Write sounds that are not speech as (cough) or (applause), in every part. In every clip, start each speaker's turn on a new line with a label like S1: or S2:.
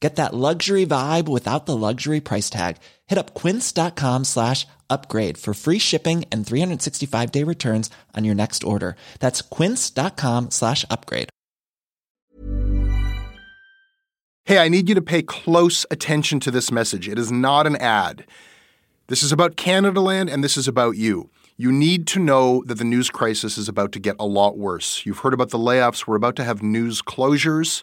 S1: Get that luxury vibe without the luxury price tag. Hit up quince.com slash upgrade for free shipping and 365 day returns on your next order. That's quince.com slash upgrade.
S2: Hey, I need you to pay close attention to this message. It is not an ad. This is about Canadaland and this is about you. You need to know that the news crisis is about to get a lot worse. You've heard about the layoffs. We're about to have news closures,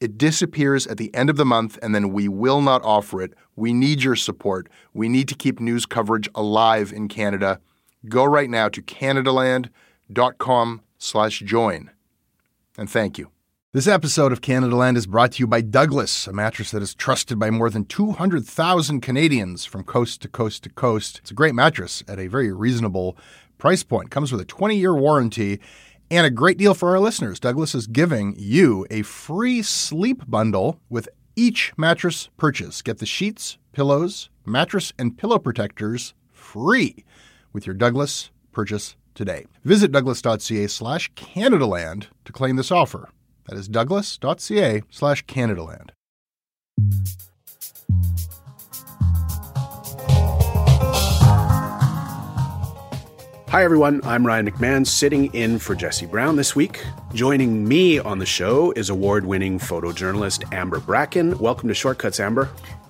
S2: It disappears at the end of the month, and then we will not offer it. We need your support. We need to keep news coverage alive in Canada. Go right now to canadaland.com slash join. And thank you. This episode of Canadaland is brought to you by Douglas, a mattress that is trusted by more than 200,000 Canadians from coast to coast to coast. It's a great mattress at a very reasonable price point. Comes with a 20-year warranty and a great deal for our listeners. Douglas is giving you a free sleep bundle with each mattress purchase. Get the sheets, pillows, mattress, and pillow protectors free with your Douglas purchase today. Visit douglas.ca slash Canadaland to claim this offer. That is douglas.ca slash Canadaland.
S3: Hi, everyone. I'm Ryan McMahon, sitting in for Jesse Brown this week. Joining me on the show is award winning photojournalist Amber Bracken. Welcome to Shortcuts, Amber.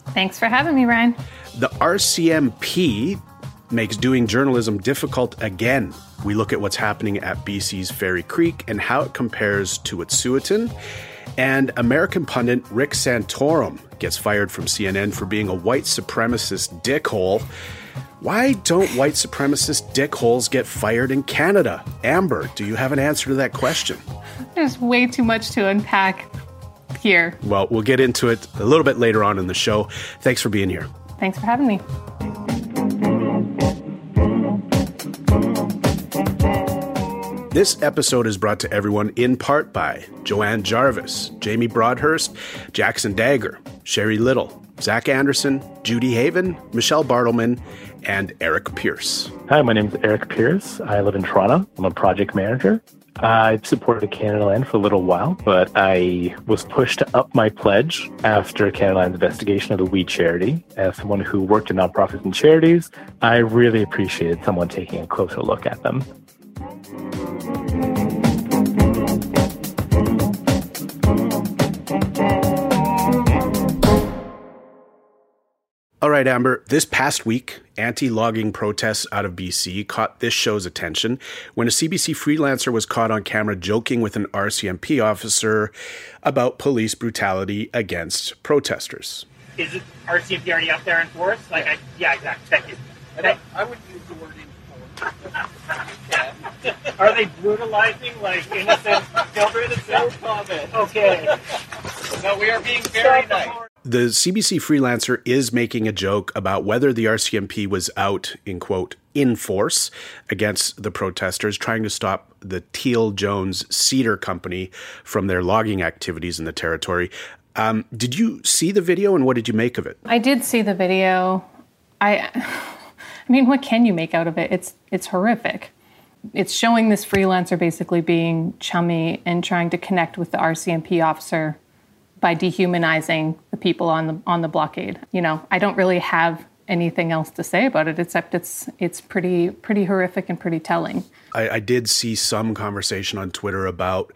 S4: Thanks for having me, Ryan.
S3: The RCMP makes doing journalism difficult again. We look at what's happening at BC's Fairy Creek and how it compares to Wet'suwet'en. And American pundit Rick Santorum gets fired from CNN for being a white supremacist dickhole. Why don't white supremacist dickholes get fired in Canada? Amber, do you have an answer to that question?
S4: There's way too much to unpack here.
S3: Well, we'll get into it a little bit later on in the show. Thanks for being here.
S4: Thanks for having me.
S3: This episode is brought to everyone in part by Joanne Jarvis, Jamie Broadhurst, Jackson Dagger, Sherry Little, Zach Anderson, Judy Haven, Michelle Bartleman, and Eric Pierce.
S5: Hi, my name is Eric Pierce. I live in Toronto. I'm a project manager. I've supported Canadaland for a little while, but I was pushed to up my pledge after Canadaland's investigation of the We Charity. As someone who worked in nonprofits and charities, I really appreciated someone taking a closer look at them.
S3: Right, Amber. This past week, anti logging protests out of BC caught this show's attention when a CBC freelancer was caught on camera joking with an RCMP officer about police brutality against protesters.
S6: Is it RCMP already out there in force? Like, I, yeah, exactly. Thank you.
S7: I, I would use the word enforce. (laughs)
S6: Are they brutalizing like innocent children? (laughs)
S7: No comment.
S6: Okay.
S7: No, we are being very nice.
S3: The CBC freelancer is making a joke about whether the RCMP was out, in quote, in force against the protesters, trying to stop the Teal Jones Cedar Company from their logging activities in the territory. Um, did you see the video and what did you make of it?
S4: I did see the video. I (laughs) I mean, what can you make out of it? It's it's horrific. It's showing this freelancer basically being chummy and trying to connect with the RCMP officer by dehumanizing the people on the on the blockade. You know, I don't really have anything else to say about it except it's it's pretty pretty horrific and pretty telling.
S3: I, I did see some conversation on Twitter about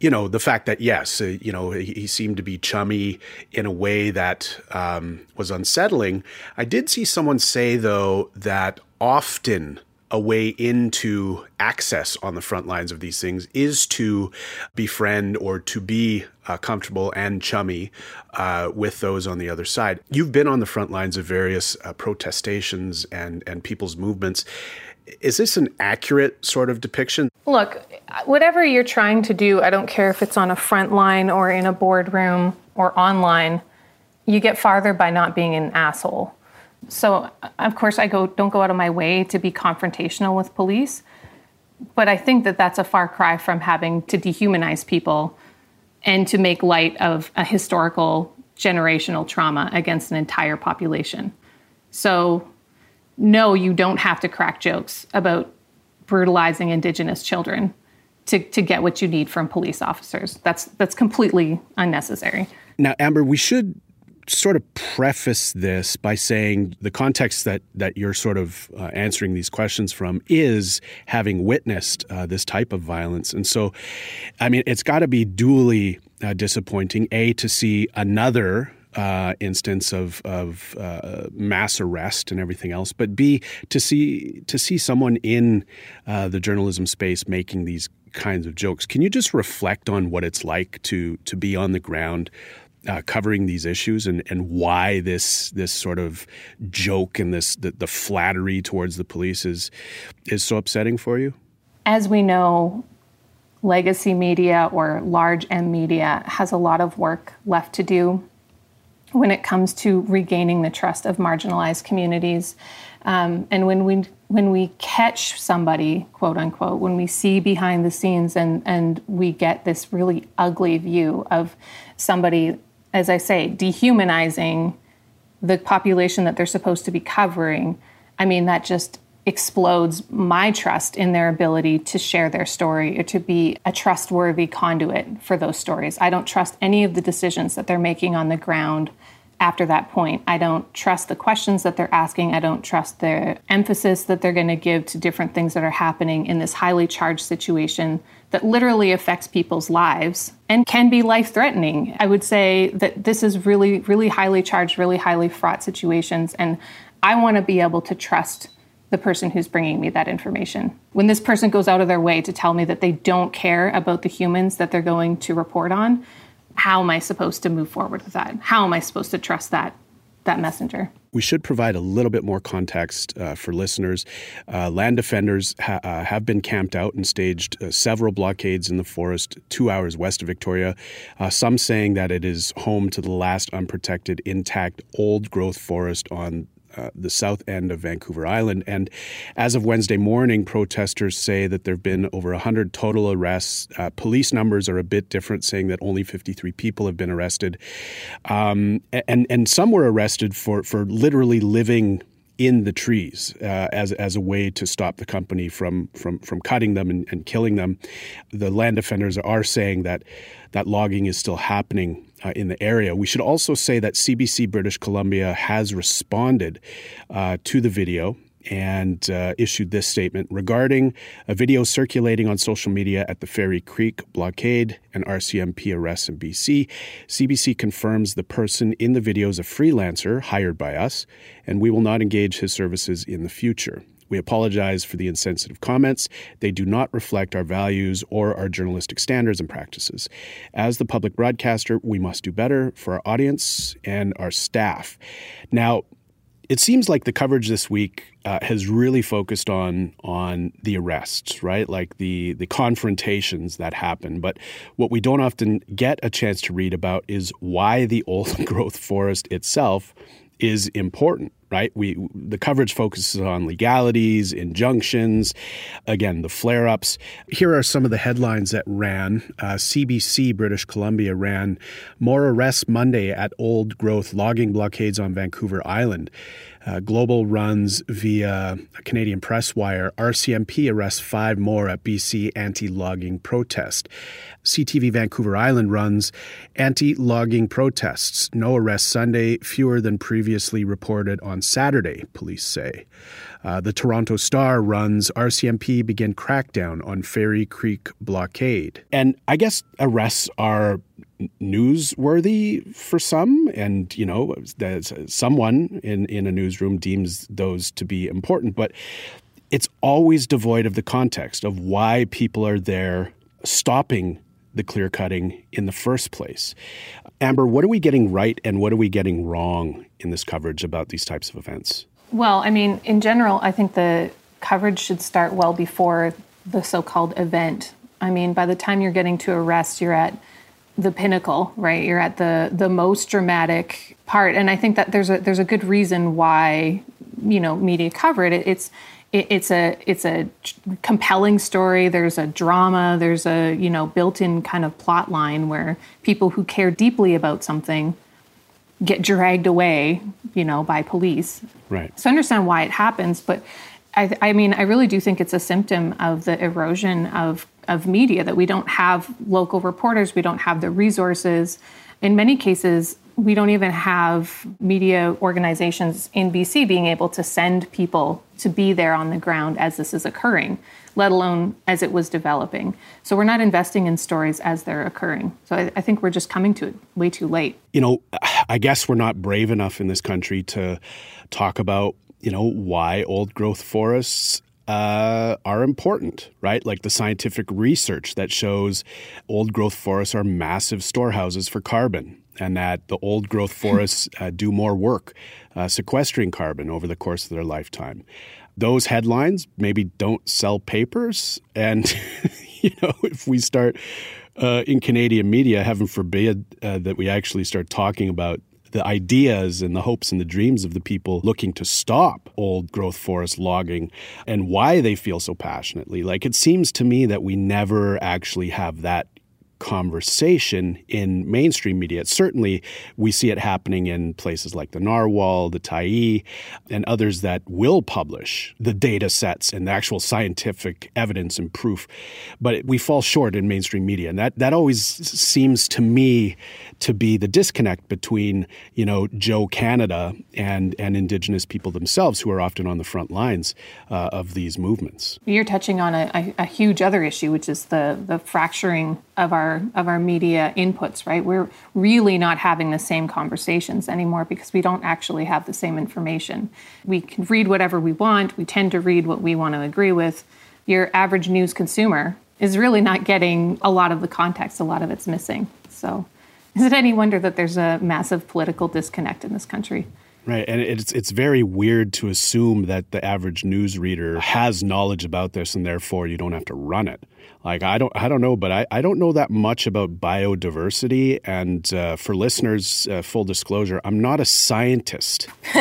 S3: you know the fact that yes uh, you know he, he, seemed to be chummy in a way that um, was unsettling i did see someone say though that often a way into access on the front lines of these things is to befriend or to be uh, comfortable and chummy uh, with those on the other side. You've been on the front lines of various uh, protestations and, and people's movements. Is this an accurate sort of depiction?
S4: Look, whatever you're trying to do, I don't care if it's on a front line or in a boardroom or online, you get farther by not being an asshole. So, uh, of course, I go don't go out of my way to be confrontational with police, but I think that that's a far cry from having to dehumanize people and to make light of a historical generational trauma against an entire population. So, no, you don't have to crack jokes about brutalizing indigenous children to, to get what you need from police officers. That's that's completely unnecessary.
S3: Now, Amber, we should sort of preface this by saying the context that that you're sort of uh, answering these questions from is having witnessed uh, this type of violence, and so, I mean, it's got to be duly uh, disappointing. A to see another uh, instance of of uh, mass arrest and everything else, but B to see to see someone in uh, the journalism space making these kinds of jokes. Can you just reflect on what it's like to to be on the ground? Uh, covering these issues and, and why this this sort of joke and this the, the flattery towards the police is is so upsetting for you?
S4: As we know, legacy media or large M media has a lot of work left to do when it comes to regaining the trust of marginalized communities. Um, and when we when we catch somebody, quote unquote, when we see behind the scenes and and we get this really ugly view of somebody, as I say, dehumanizing the population that they're supposed to be covering, I mean that just explodes my trust in their ability to share their story or to be a trustworthy conduit for those stories. I don't trust any of the decisions that they're making on the ground after that point. I don't trust the questions that they're asking. I don't trust the emphasis that they're going to give to different things that are happening in this highly charged situation that literally affects people's lives and can be life threatening. I would say that this is really, really highly charged, really highly fraught situations. And I want to be able to trust the person who's bringing me that information. When this person goes out of their way to tell me that they don't care about the humans that they're going to report on, how am I supposed to move forward with that? How am I supposed to trust that that messenger?
S3: We should provide a little bit more context uh, for listeners. Uh, land defenders ha- uh, have been camped out and staged uh, several blockades in the forest two hours west of Victoria. Uh, some saying that it is home to the last unprotected, intact, old growth forest on uh, the south end of Vancouver Island. And as of Wednesday morning, protesters say that there have been over 100 total arrests. Uh, police numbers are a bit different, saying that only 53 people have been arrested. Um, and, and some were arrested for, for literally living in the trees uh, as as a way to stop the company from from from cutting them and, and killing them. The land defenders are saying that that logging is still happening uh, in the area. We should also say that CBC British Columbia has responded uh, to the video and uh, issued this statement regarding a video circulating on social media at the Fairy Creek blockade and RCMP arrests in BC. CBC confirms the person in the video is a freelancer hired by us, and we will not engage his services in the future. We apologize for the insensitive comments. They do not reflect our values or our journalistic standards and practices. As the public broadcaster, we must do better for our audience and our staff. Now, it seems like the coverage this week uh, has really focused on on the arrests, right? Like the the confrontations that happen. But what we don't often get a chance to read about is why the old (laughs) growth forest itself is important right? We the coverage focuses on legalities, injunctions, again the flare-ups. Here are some of the headlines that ran. Uh, CBC British Columbia ran more arrests Monday at old growth logging blockades on Vancouver Island. Uh, Global runs via Canadian Press Wire. RCMP arrests five more at BC anti logging protest. CTV Vancouver Island runs anti logging protests. No arrests Sunday, fewer than previously reported on Saturday, police say. Uh, the Toronto Star runs RCMP begin crackdown on Fairy Creek blockade. And I guess arrests are newsworthy for some, and you know, someone in in a newsroom deems those to be important, but it's always devoid of the context of why people are there stopping the clear cutting in the first place. Amber, what are we getting right and what are we getting wrong in this coverage about these types of events?
S4: Well, I mean, in general, I think the coverage should start well before the so called event. I mean, by the time you're getting to arrest, you're at the pinnacle, right? You're at the the most dramatic part, and I think that there's a there's a good reason why you know media cover it. It's it, it's a it's a compelling story. There's a drama. There's a you know built-in kind of plot line where people who care deeply about something get dragged away, you know, by police.
S3: Right.
S4: So I understand why it happens, but I, I mean, I really do think it's a symptom of the erosion of of media that we don't have local reporters, we don't have the resources. In many cases, we don't even have media organizations in BC being able to send people to be there on the ground as this is occurring, let alone as it was developing. So we're not investing in stories as they're occurring. So I, I think we're just coming to it way too late.
S3: You know, I guess we're not brave enough in this country to talk about, you know, why old growth forests uh, are important, right? Like the scientific research that shows old growth forests are massive storehouses for carbon and that the old growth forests uh, do more work uh, sequestering carbon over the course of their lifetime. Those headlines maybe don't sell papers. And, (laughs) you know, if we start uh, in Canadian media, heaven forbid uh, that we actually start talking about the ideas and the hopes and the dreams of the people looking to stop old growth forest logging and why they feel so passionately. Like it seems to me that we never actually have that conversation in mainstream media. Certainly, we see it happening in places like the Narwhal, the Tyee, and others that will publish the data sets and the actual scientific evidence and proof. But we fall short in mainstream media, and that that always seems to me to be the disconnect between you know Joe Canada and and Indigenous people themselves, who are often on the front lines uh, of these movements.
S4: You're touching on a, a, huge other issue, which is the the fracturing of our of our media inputs. Right, we're really not having the same conversations anymore because we don't actually have the same information. We can read whatever we want. We tend to read what we want to agree with. Your average news consumer is really not getting a lot of the context. A lot of it's missing. So is it any wonder that there's a massive political disconnect in this country?
S3: Right, and it's it's very weird to assume that the average news reader has knowledge about this, and therefore you don't have to run it. Like I don't I don't know, but I, I don't know that much about biodiversity. And uh, for listeners, uh, full disclosure, I'm not a scientist. (laughs)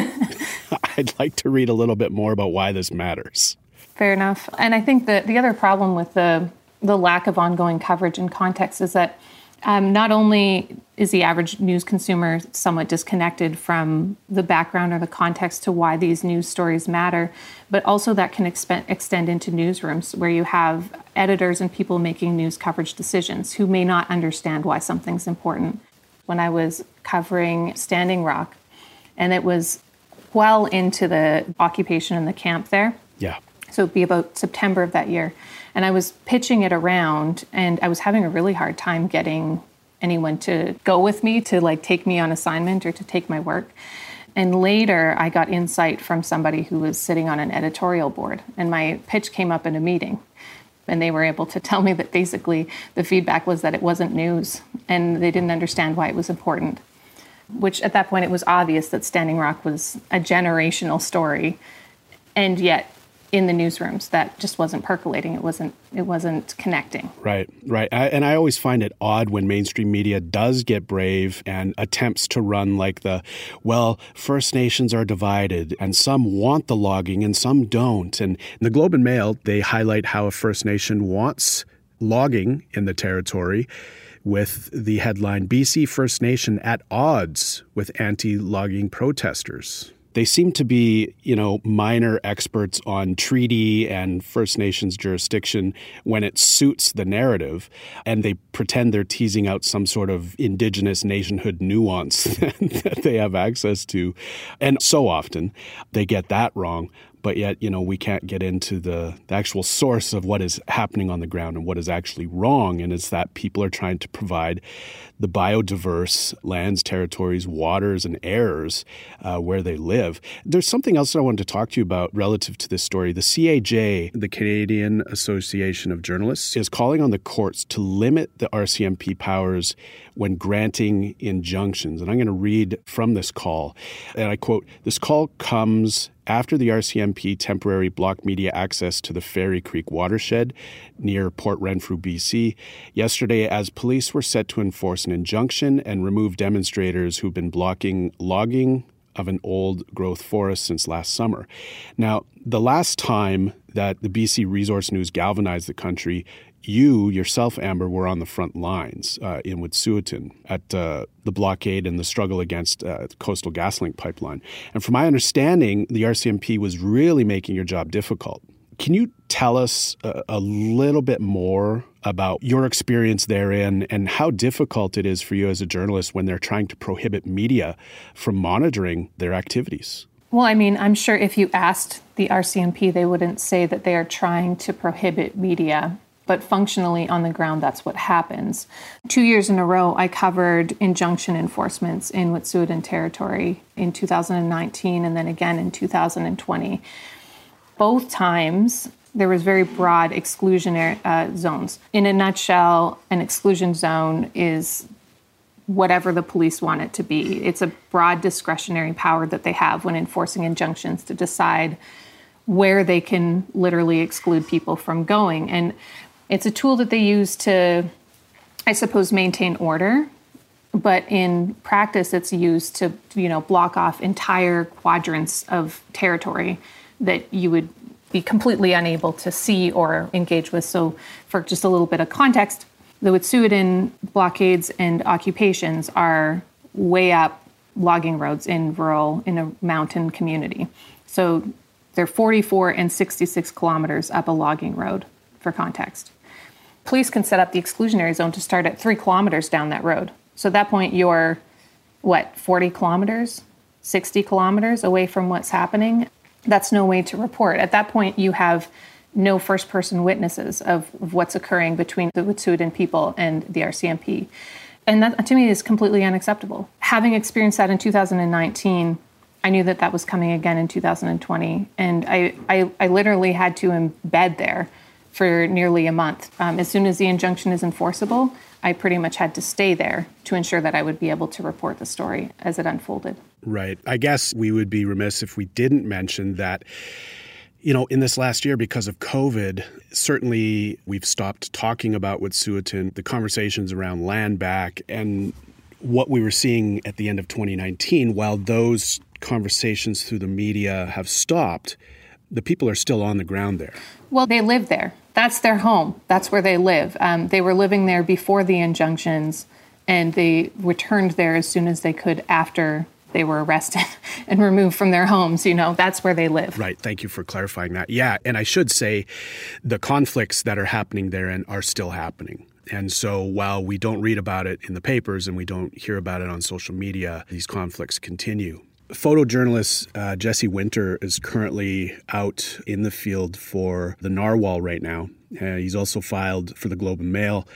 S3: I'd like to read a little bit more about why this matters.
S4: Fair enough. And I think that the other problem with the the lack of ongoing coverage and context is that um, not only is the average news consumer somewhat disconnected from the background or the context to why these news stories matter, but also that can exp- extend into newsrooms where you have editors and people making news coverage decisions who may not understand why something's important. When I was covering Standing Rock, and it was well into the occupation in the camp there.
S3: Yeah.
S4: So it'd be about September of that year. And I was pitching it around and I was having a really hard time getting anyone to go with me to like take me on assignment or to take my work. And later I got insight from somebody who was sitting on an editorial board and my pitch came up in a meeting. And they were able to tell me that basically the feedback was that it wasn't news and they didn't understand why it was important. Which at that point it was obvious that Standing Rock was a generational story. And yet in the newsrooms that just wasn't percolating. It wasn't it wasn't connecting.
S3: Right, right. I, and I always find it odd when mainstream media does get brave and attempts to run like the, well, First Nations are divided and some want the logging and some don't. And in the Globe and Mail, they highlight how a First Nation wants logging in the territory with the headline BC First Nation at odds with anti logging protesters they seem to be, you know, minor experts on treaty and First Nations jurisdiction when it suits the narrative, and they pretend they're teasing out some sort of indigenous nationhood nuance (laughs) that they have access to. And so often they get that wrong but yet you know we can't get into the, the, actual source of what is happening on the ground and what is actually wrong. And it's that people are trying to provide the biodiverse lands territories waters and airs uh, where they live. There's something else that i wanted to talk to you about relative to this story. The caj the canadian association of journalists. is calling on the courts to limit the rcmp powers when granting injunctions. And i'm going to read from this call. And i quote this call comes after the RCMP temporary blocked media access to the Fairy Creek watershed near Port Renfrew, BC, yesterday as police were set to enforce an injunction and remove demonstrators who've been blocking logging of an old growth forest since last summer. Now, the last time that the BC Resource News galvanized the country, you yourself, Amber, were on the front lines uh, in Wet'suwet'en at uh, the blockade and the struggle against uh, the Coastal GasLink pipeline. And from my understanding, the RCMP was really making your job difficult. Can you tell us a, a little bit more about your experience therein and how difficult it is for you as a journalist when they're trying to prohibit media from monitoring their activities?
S4: Well, I mean, I'm sure if you asked the RCMP, they wouldn't say that they are trying to prohibit media but functionally on the ground, that's what happens. Two years in a row, I covered injunction enforcements in Wet'suwet'en territory in 2019 and then again in 2020. Both times, there was very broad exclusionary uh, zones. In a nutshell, an exclusion zone is whatever the police want it to be. It's a broad discretionary power that they have when enforcing injunctions to decide where they can literally exclude people from going. And it's a tool that they use to, I suppose, maintain order. But in practice, it's used to, you know, block off entire quadrants of territory that you would be completely unable to see or engage with. So, for just a little bit of context, the Wet'suwet'en blockades and occupations are way up logging roads in rural, in a mountain community. So they're 44 and 66 kilometers up a logging road, for context police can set up the exclusionary zone to start at three kilometers down that road. So at that point, you're what, 40 kilometers, 60 kilometers away from what's happening? That's no way to report. At that point, you have no first person witnesses of, of what's occurring between the Wet'suwet'en people and the RCMP. And that to me is completely unacceptable. Having experienced that in 2019, I knew that that was coming again in 2020. And I, I, I literally had to embed there for nearly a month. Um, as soon as the injunction is enforceable, I pretty much had to stay there to ensure that I would be able to report the story as it unfolded.
S3: Right. I guess we would be remiss if we didn't mention that. You know, in this last year, because of COVID, certainly we've stopped talking about Wet'suwet'en, the conversations around land back, and what we were seeing at the end of 2019. While those conversations through the media have stopped, the people are still on the ground there.
S4: Well, they live there that's their home. That's where they live. Um, they were living there before the injunctions, and they returned there as soon as they could after they were arrested (laughs) and removed from their homes. You know, that's where they live.
S3: Right. Thank you for clarifying that. Yeah. And I should say the conflicts that are happening there and are still happening. And so while we don't read about it in the papers and we don't hear about it on social media, these conflicts continue photojournalist uh, Jesse Winter is currently out in the field for the Narwhal right now. Uh, he's also filed for the Globe and Mail,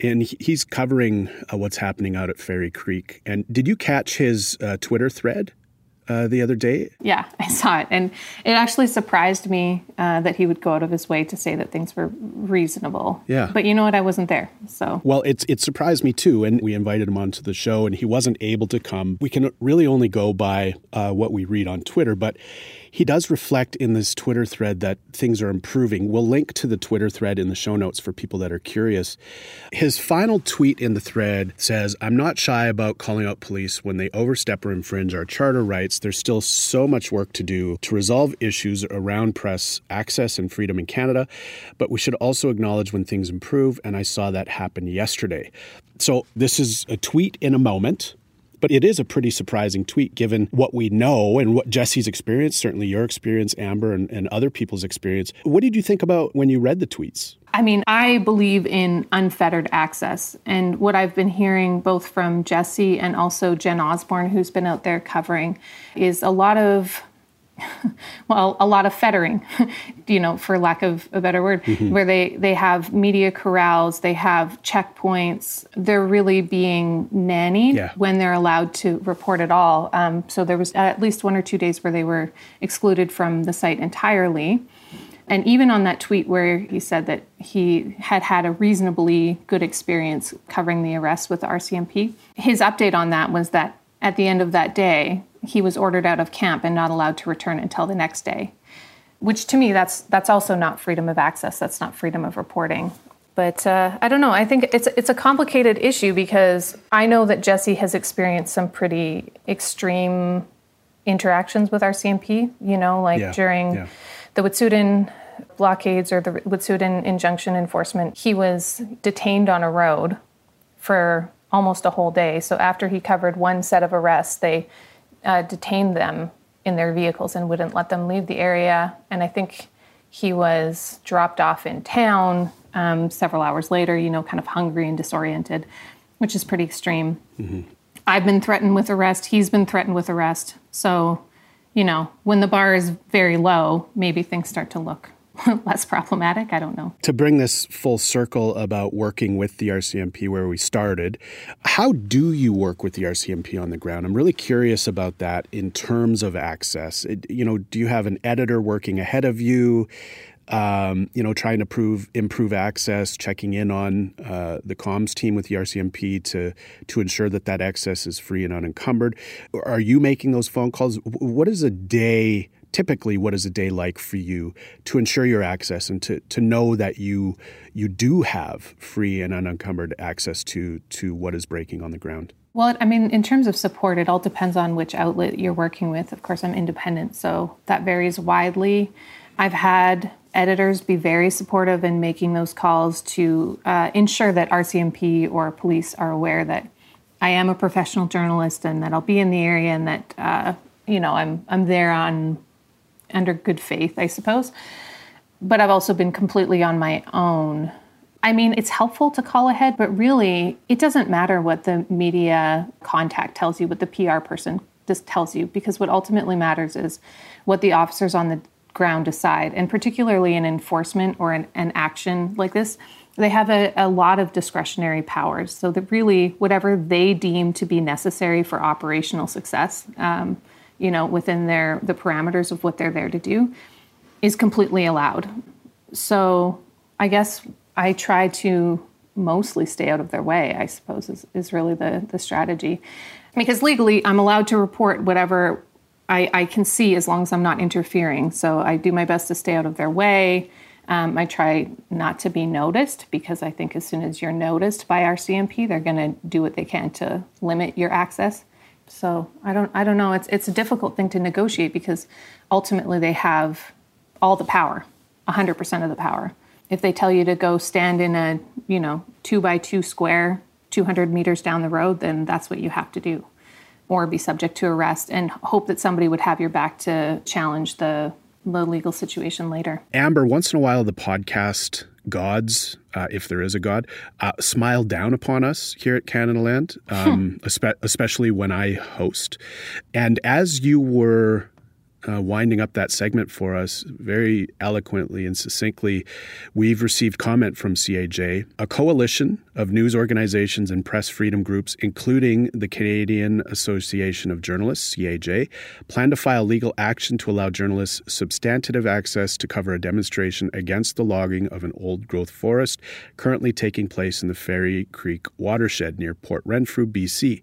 S3: and he's covering uh, what's happening out at Fairy Creek. And did you catch his uh, Twitter thread uh, the other day.
S4: Yeah, (laughs) I saw it. And it actually surprised me uh, that he would go out of his way to say that things were reasonable.
S3: Yeah.
S4: But you know what? I wasn't there. So.
S3: Well, it's it surprised me too, and we invited him onto the show, and he wasn't able to come. We can really only go by uh, what we read on Twitter, but he does reflect in this Twitter thread that things are improving. We'll link to the Twitter thread in the show notes for people that are curious. His final tweet in the thread says, I'm not shy about calling out police when they overstep or infringe our charter rights. There's still so much work to do to resolve issues around press access and freedom in Canada, but we should also acknowledge when things improve, and I saw that happen yesterday. So, this is a tweet in a moment. But it is a pretty surprising tweet given what we know and what Jesse's experience, certainly your experience, Amber, and, and other people's experience. What did you think about when you read the tweets?
S4: I mean, I believe in unfettered access. And what I've been hearing both from Jesse and also Jen Osborne, who's been out there covering, is a lot of (laughs) well, a lot of fettering, (laughs) you know, for lack of a better word, mm-hmm. where they, they have media corrals, they have checkpoints. They're really being nannied yeah. when they're allowed to report at all. Um, so there was at least one or two days where they were excluded from the site entirely. And even on that tweet where he said that he had had a reasonably good experience covering the arrest with the RCMP, his update on that was that at the end of that day, he was ordered out of camp and not allowed to return until the next day. Which to me, that's that's also not freedom of access. That's not freedom of reporting. But uh, I don't know. I think it's it's a complicated issue because I know that Jesse has experienced some pretty extreme interactions with RCMP. You know, like yeah, during yeah. the Wet'suwet'en blockades or the Wet'suwet'en injunction enforcement, he was detained on a road for almost a whole day. So after he covered one set of arrests, they uh, detained them in their vehicles and wouldn't let them leave the area. And I think he was dropped off in town um, several hours later, you know, kind of hungry and disoriented, which is pretty extreme. Mm-hmm. I've been threatened with arrest. He's been threatened with arrest. So, you know, when the bar is very low, maybe things start to look (laughs) less problematic. I don't know.
S3: To bring this full circle about working with the RCMP where we started, how do you work with the RCMP on the ground? I'm really curious about that in terms of access. It, you know, do you have an editor working ahead of you? Um, you know, trying to prove improve access, checking in on uh, the comms team with the RCMP to to ensure that that access is free and unencumbered. Are you making those phone calls? What is a day typically what is a day like for you to ensure your access and to, to know that you you do have free and unencumbered access to to what is breaking on the ground?
S4: Well i mean in terms of support it all depends on which outlet you're working with. Of course i'm independent so that varies widely. I've had editors be very supportive in making those calls to uh, ensure that rcmp or police are aware that i am a professional journalist and that i'll be in the area and that uh, you know i'm i'm there on under good faith, I suppose. But I've also been completely on my own. I mean, it's helpful to call ahead, but really, it doesn't matter what the media contact tells you, what the PR person just tells you, because what ultimately matters is what the officers on the ground decide. And particularly in enforcement or an, an action like this, they have a, a, lot of discretionary powers. So that really, whatever they deem to be necessary for operational success, um, you know, within their the parameters of what they're there to do, is completely allowed. So I guess I try to mostly stay out of their way, I suppose, is, is really the, the strategy. Because legally, I'm allowed to report whatever I, I can see as long as I'm not interfering. So I do my best to stay out of their way. Um, I try not to be noticed because I think as soon as you're noticed by RCMP, they're going to do what they can to limit your access. So I don't I don't know. It's it's a difficult thing to negotiate because ultimately they have all the power, hundred percent of the power. If they tell you to go stand in a you know two by two square, two hundred meters down the road, then that's what you have to do, or be subject to arrest and hope that somebody would have your back to challenge the the legal situation later.
S3: Amber, once in a while the podcast gods, uh, if there is a God, uh, smile down upon us here at Canadaland, um, especially when I host. And as you were uh, winding up that segment for us very eloquently and succinctly, we've received comment from CAJ, a coalition of news organizations and press freedom groups, including the Canadian Association of Journalists, CAJ, plan to file legal action to allow journalists substantive access to cover a demonstration against the logging of an old growth forest currently taking place in the Fairy Creek watershed near Port Renfrew, BC.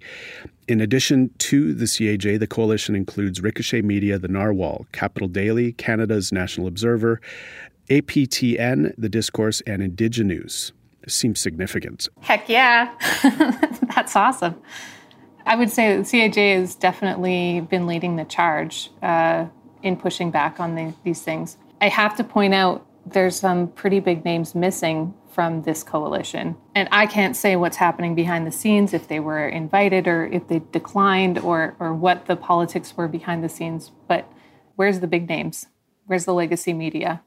S3: In addition to the CAJ, the coalition includes Ricochet Media, the Narwhal, Capital Daily, Canada's National Observer, APTN, The Discourse, and Indigenews. Seems significant.
S4: Heck yeah. (laughs) That's awesome. I would say that CAJ has definitely been leading the charge uh, in pushing back on the, these things. I have to point out there's some pretty big names missing from this coalition. And I can't say what's happening behind the scenes, if they were invited or if they declined or, or what the politics were behind the scenes. But where's the big names? Where's the legacy media?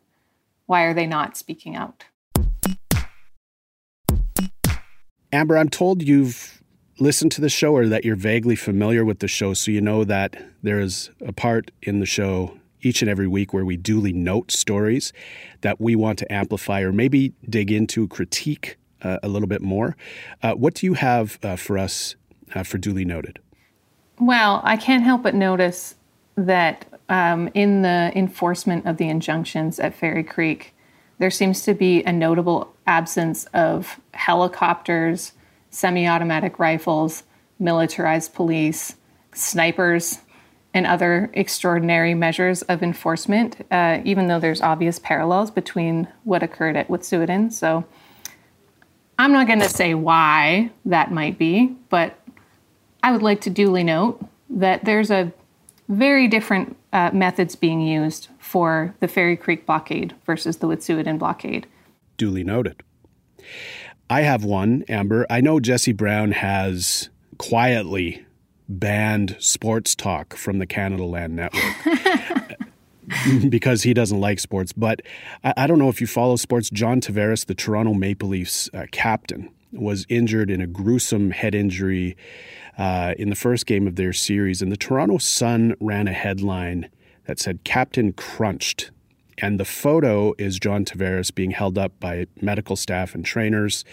S4: Why are they not speaking out?
S3: Amber, I'm told you've listened to the show or that you're vaguely familiar with the show, so you know that there is a part in the show each and every week where we duly note stories that we want to amplify or maybe dig into, critique uh, a little bit more. Uh, what do you have uh, for us uh, for duly noted?
S4: Well, I can't help but notice that um, in the enforcement of the injunctions at Fairy Creek, there seems to be a notable absence of helicopters, semi automatic rifles, militarized police, snipers, and other extraordinary measures of enforcement, uh, even though there's obvious parallels between what occurred at Wet'suwet'en. So I'm not going to say why that might be, but I would like to duly note that there's a very different uh, methods being used for the Fairy Creek blockade versus the Wet'suwet'en blockade.
S3: Duly noted. I have one, Amber. I know Jesse Brown has quietly banned sports talk from the Canadaland Network. (laughs) (laughs) because he doesn't like sports. But I, I, don't know if you follow sports. John Tavares, the Toronto Maple Leafs uh, captain, was injured in a gruesome head injury uh, in the first game of their series. And the Toronto Sun ran a headline that said, Captain Crunched. And the photo is John Tavares being held up by medical staff and trainers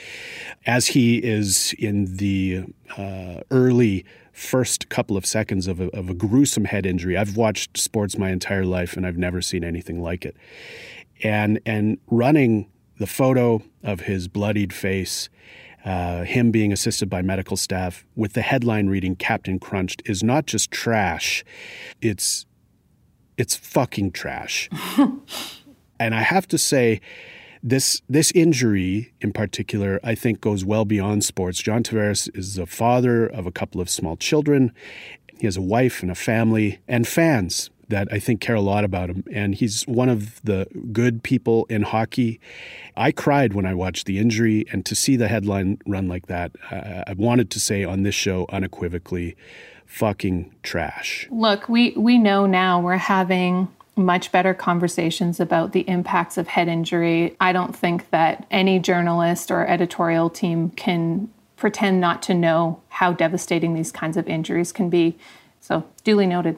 S3: as he is in the uh, early first couple of seconds of a, of a gruesome head injury. I've watched sports my entire life and I've never seen anything like it. And and running the photo of his bloodied face, uh, him being assisted by medical staff, with the headline reading "Captain Crunched" is not just trash; it's it's fucking trash. (laughs) and I have to say, this this injury in particular, I think, goes well beyond sports. John Tavares is a father of a couple of small children. He has a wife and a family and fans that I think care a lot about him. And he's one of the good people in hockey. I cried when I watched the injury, and to see the headline run like that, uh, I wanted to say on this show unequivocally, fucking trash.
S4: Look, we we know now we're having much better conversations about the impacts of head injury. I don't think that any journalist or editorial team can pretend not to know how devastating these kinds of injuries can be. So, duly noted.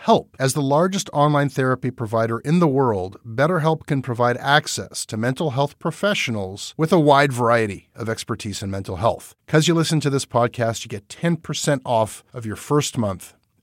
S2: help. As the largest online therapy provider in the world, BetterHelp can provide access to mental health professionals with a wide variety of expertise in mental health. Because you listen to this podcast, you get 10% off of your first month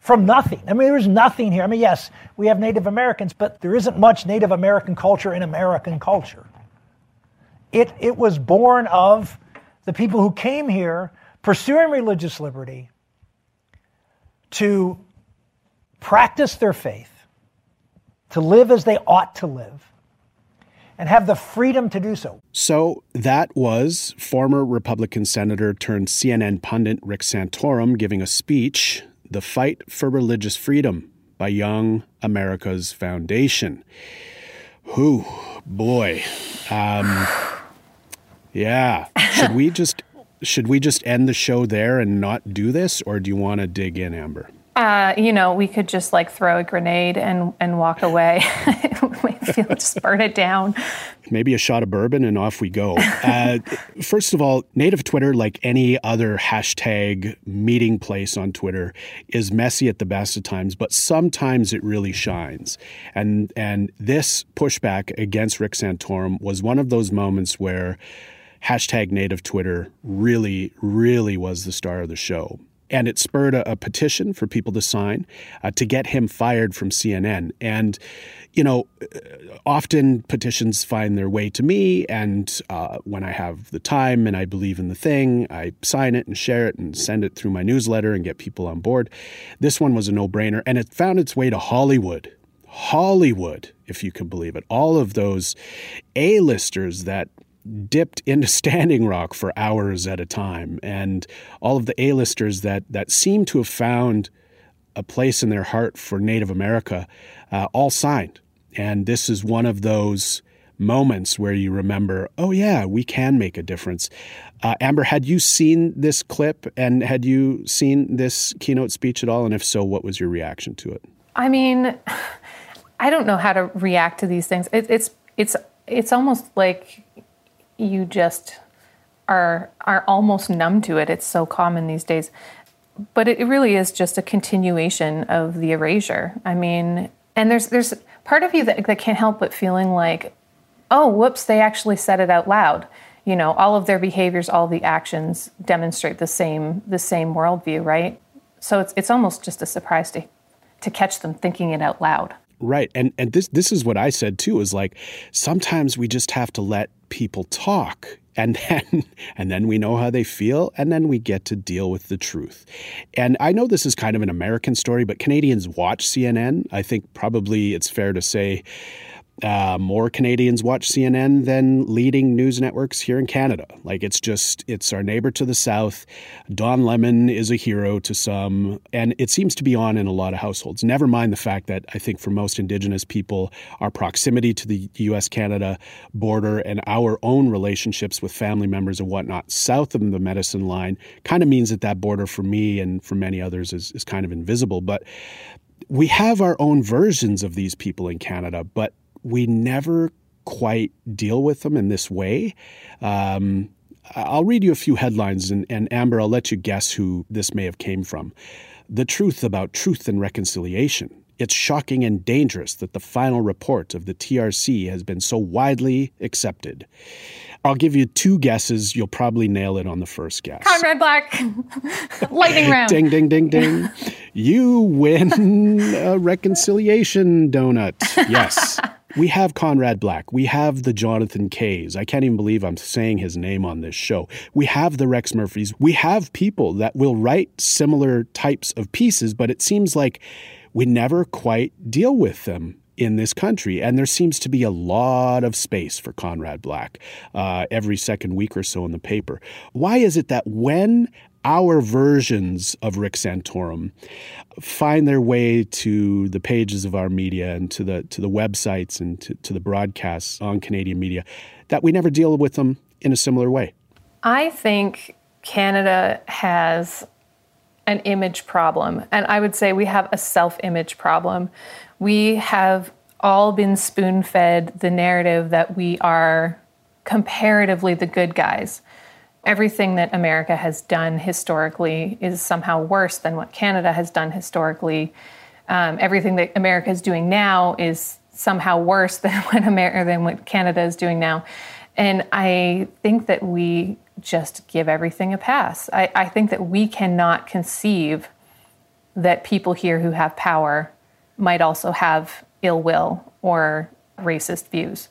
S8: from nothing. I mean, there's nothing here. I mean, yes, we have Native Americans, but there isn't much Native American culture in American culture. It, it was born of the people who came here pursuing religious liberty to practice their faith, to live as they ought to live, and have the freedom to do so.
S3: So that was former Republican Senator turned CNN pundit Rick Santorum giving a speech the Fight for Religious Freedom by Young America's Foundation. Who, boy. Um, yeah. Should we just should we just end the show there and not do this or do you want to dig in Amber?
S4: Uh, you know, we could just like throw a grenade and and walk away. (laughs) feel, just burn it down.
S3: Maybe a shot of bourbon and off we go. Uh, first of all, native Twitter, like any other hashtag meeting place on Twitter, is messy at the best of times, but sometimes it really shines. And and this pushback against Rick Santorum was one of those moments where hashtag native Twitter really, really was the star of the show and it spurred a, a, petition for people to sign uh, to get him fired from CNN. And, you know, uh, often petitions find their way to me, and uh, when I have the time and I believe in the thing, I sign it and share it and send it through my newsletter and get people on board. This one was a no brainer, and it found its way to Hollywood. Hollywood, if you can believe it. All of those A-listers that dipped into (laughs) Standing Rock for hours at a time, and all of the A-listers that that seem to have found a place in their heart for Native America, uh, all signed. And this is one of those moments where you remember, oh yeah, we can make a difference. Uh, Amber, had you seen this clip and had you seen this keynote speech at all? And if so, what was your reaction to it?
S4: I mean, (sighs) I don't know how to react to these things. It, it's it's it's almost like you just are are almost numb to it. It's so common these days. But it really is just a continuation of the erasure. I mean, and there's there's part of you that, that can't help but feeling like, oh, whoops, they actually said it out loud. You know, all of their behaviors, all the actions demonstrate the same the same worldview, right? So it's it's almost just a surprise to to catch them thinking it out loud.
S3: Right. And and this this is what I said too is like sometimes we just have to let people talk and (laughs) then and then we know how they feel and then we get to deal with the truth. And I know this is kind of an American story but Canadians watch CNN. I think probably it's fair to say uh, more Canadians watch CNN than leading news networks here in Canada. Like it's just, it's our neighbor to the south. Don Lemon is a hero to some, and it seems to be on in a lot of households. Never mind the fact that I think for most Indigenous people, our proximity to the US Canada border and our own relationships with family members and whatnot south of the medicine line kind of means that that border for me and for many others is, is kind of invisible. But we have our own versions of these people in Canada, but we never quite deal with them in this way. Um, I'll read you a few headlines, and, and Amber, I'll let you guess who this may have came from. The truth about truth and reconciliation. It's shocking and dangerous that the final report of the TRC has been so widely accepted. I'll give you two guesses. You'll probably nail it on the first guess.
S4: Conrad Black. (laughs) Lightning (laughs) round.
S3: ding, ding, ding, ding. You win a reconciliation donut. (laughs) Yes. We have Conrad Black. We have the Jonathan Kays. I can't even believe I'm saying his name on this show. We have the Rex Murphys. We have people that will write similar types of pieces, but it seems like we never quite deal with them in this country. And there seems to be a lot of space for Conrad Black uh, every second week or so in the paper. Why is it that when our versions of Rick Santorum find their way to the pages of our media and to the to the websites and to, to the broadcasts on Canadian media, that we never deal with them in a similar way?
S4: I think Canada has an image problem. And I would say we have a self image problem. We have all been spoon fed the narrative that we are comparatively the good guys. Everything that America has done historically is somehow worse than what Canada has done historically. Um, everything that America is doing now is somehow worse (laughs) than what America than what Canada is doing now. And I think that we just give everything a pass. I, I think that we cannot conceive that people here who have power might also have ill will or racist views.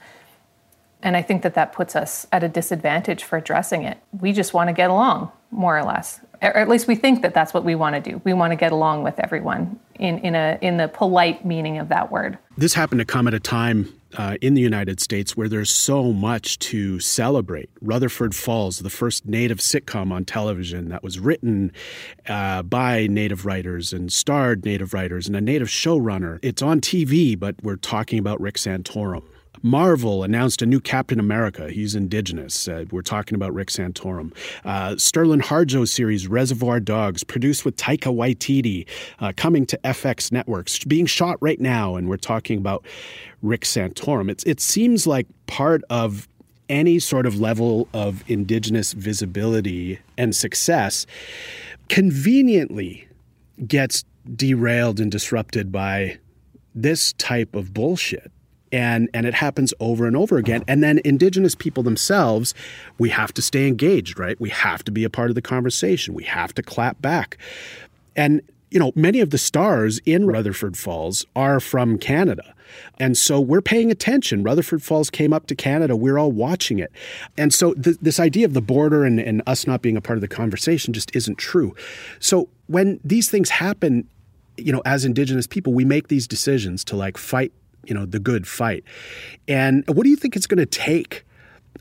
S4: And I think that that puts us at a disadvantage for addressing it. We just want to get along, more or less. Or at least we think that that's what we want to do. We want to get along with everyone in, in, a, in the polite meaning of that word.
S3: This happened to come at a time uh, in the United States where there's so much to celebrate. Rutherford Falls, the first native sitcom on television that was written uh, by native writers and starred native writers and a native showrunner. It's on TV, but we're talking about Rick Santorum. Marvel announced a new Captain America. He's indigenous. Uh, we're talking about Rick Santorum. Uh, Sterlin Harjo series Reservation Dogs, produced with Taika Waititi, uh, coming to FX networks, being shot right now, and we're talking about Rick Santorum. It's, it seems like part of any sort of level of indigenous visibility and success conveniently gets derailed and disrupted by this type of bullshit and and it happens over and over again. And then indigenous people themselves we have to stay engaged right? We have to be a part of the conversation. We have to clap back. And you know many of the stars in rutherford falls are from canada. And so we're paying attention. Rutherford falls came up to canada. We're all watching it. And so th- this idea of the border and, and us not being a part of the conversation just isn't true. So when these things happen you know as indigenous people we make these decisions to like fight you know the good fight. And what do you think it's going to take?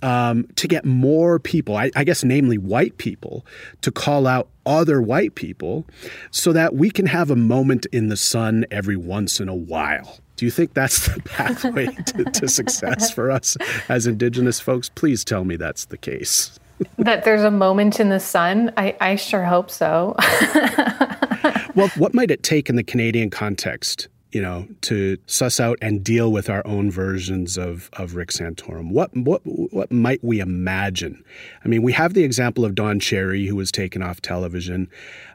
S3: Um, to get more people, I, I guess, namely white people, to call out other white people so that we can have a moment in the sun every once in a while. Do you think that's the (laughs) pathway to, to success for us as Indigenous folks? Please tell me that's the case. (laughs)
S4: that there's a moment in the sun? I, I sure hope so. (laughs)
S3: well, what might it take in the Canadian context you know, to suss out and deal with our own versions of, of Rick Santorum? What, what, what might we imagine? I mean, we have the example of Don Cherry, who was taken off television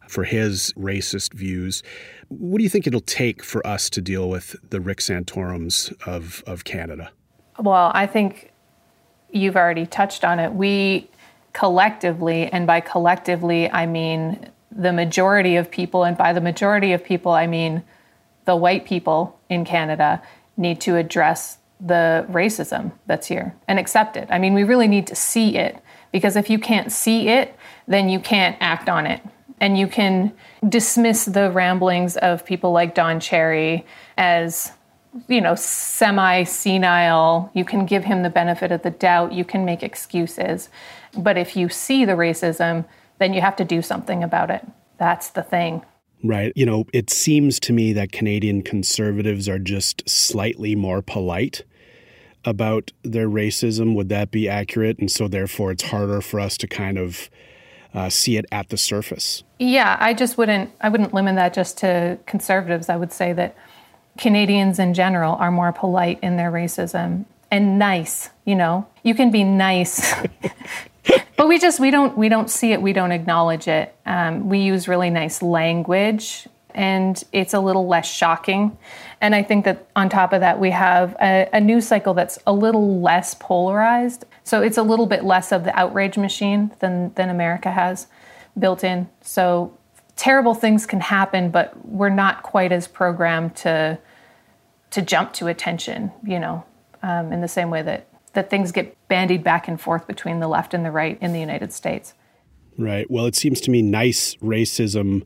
S3: for his racist views. What do you think it'll take for us to deal with the Rick Santorums of, of Canada?
S4: Well, I think you've already touched on it. We collectively, and by collectively, I mean the majority of people, and by the majority of people, I mean the white people in Canada need to address the racism that's here and accept it. I mean, we really need to see it because if you can't see it, then you can't act on it. And you can dismiss the ramblings of people like Don Cherry as, you know, semi senile. You can give him the benefit of the doubt. You can make excuses. But if you see the racism, then you have to do something about it. That's the thing.
S3: Right. You know, it seems to me that Canadian conservatives are just slightly more polite about their racism. Would that be accurate? And so, therefore, it's harder for us to kind of uh, see it at the surface.
S4: Yeah, I just wouldn't. I wouldn't limit that just to conservatives. I would say that Canadians in general are more polite in their racism and nice. You know, you can be nice (laughs) (laughs) but we just we don't we don't see it we don't acknowledge it. Um, we use really nice language and it's a little less shocking. And i think that on top of that we have a, a news cycle that's a little less polarized. So it's a little bit less of the outrage machine than than america has built in. So terrible things can happen, but we're not quite as programmed to to jump to attention, you know, um, in the same way that that things get bandied back and forth between the left and the right in the United States.
S3: Right. Well, it seems to me nice racism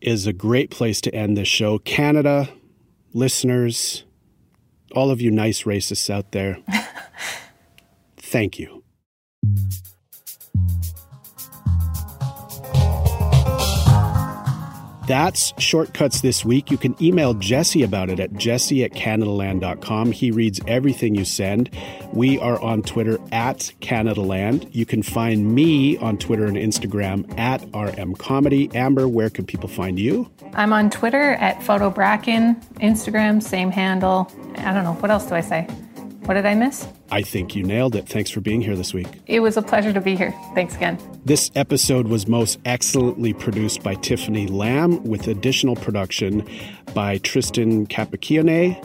S3: is a great place to end this show. Canada, listeners, all of you nice racists out there, (laughs) thank you. That's Shortcuts this week. You can email Jesse about it at jesse at canadaland.com. He reads everything you send. We are on Twitter at Canadaland. You can find me on Twitter and Instagram at rmcomedy. Amber, where can people find you?
S4: I'm on Twitter at PhotoBracken, Instagram, same handle. I don't know. What else do I say? What did I miss?
S3: I think you nailed it. Thanks for being here this week.
S4: It was a pleasure to be here. Thanks again.
S3: This episode was most excellently produced by Tiffany Lamb with additional production by Tristan Capacione.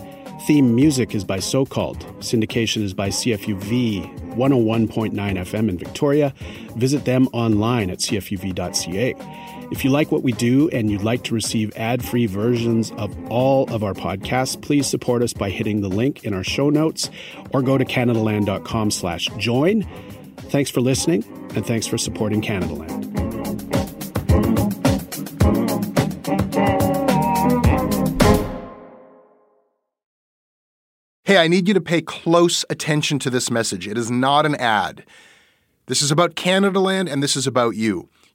S3: Theme music is by So Called. Syndication is by CFUV 101.9 FM in Victoria. Visit them online at cfuv.ca. If you like what we do and you'd like to receive ad-free versions of all of our podcasts, please support us by hitting the link in our show notes or go to canadaland.com slash join. Thanks for listening and thanks for supporting Canadaland.
S2: Hey, I need you to pay close attention to this message. It is not an ad. This is about Canadaland and this is about you.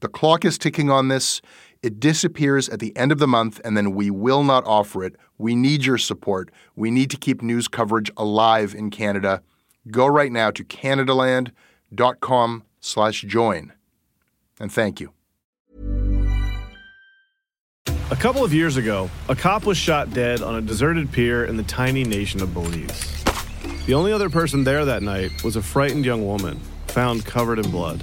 S2: The clock is ticking on this. It disappears at the end of the month, and then we will not offer it. We need your support. We need to keep news coverage alive in Canada. Go right now to canadaland.com slash join. And thank you.
S9: A couple of years ago, a cop was shot dead on a deserted pier in the tiny nation of Belize. The only other person there that night was a frightened young woman, found covered in blood.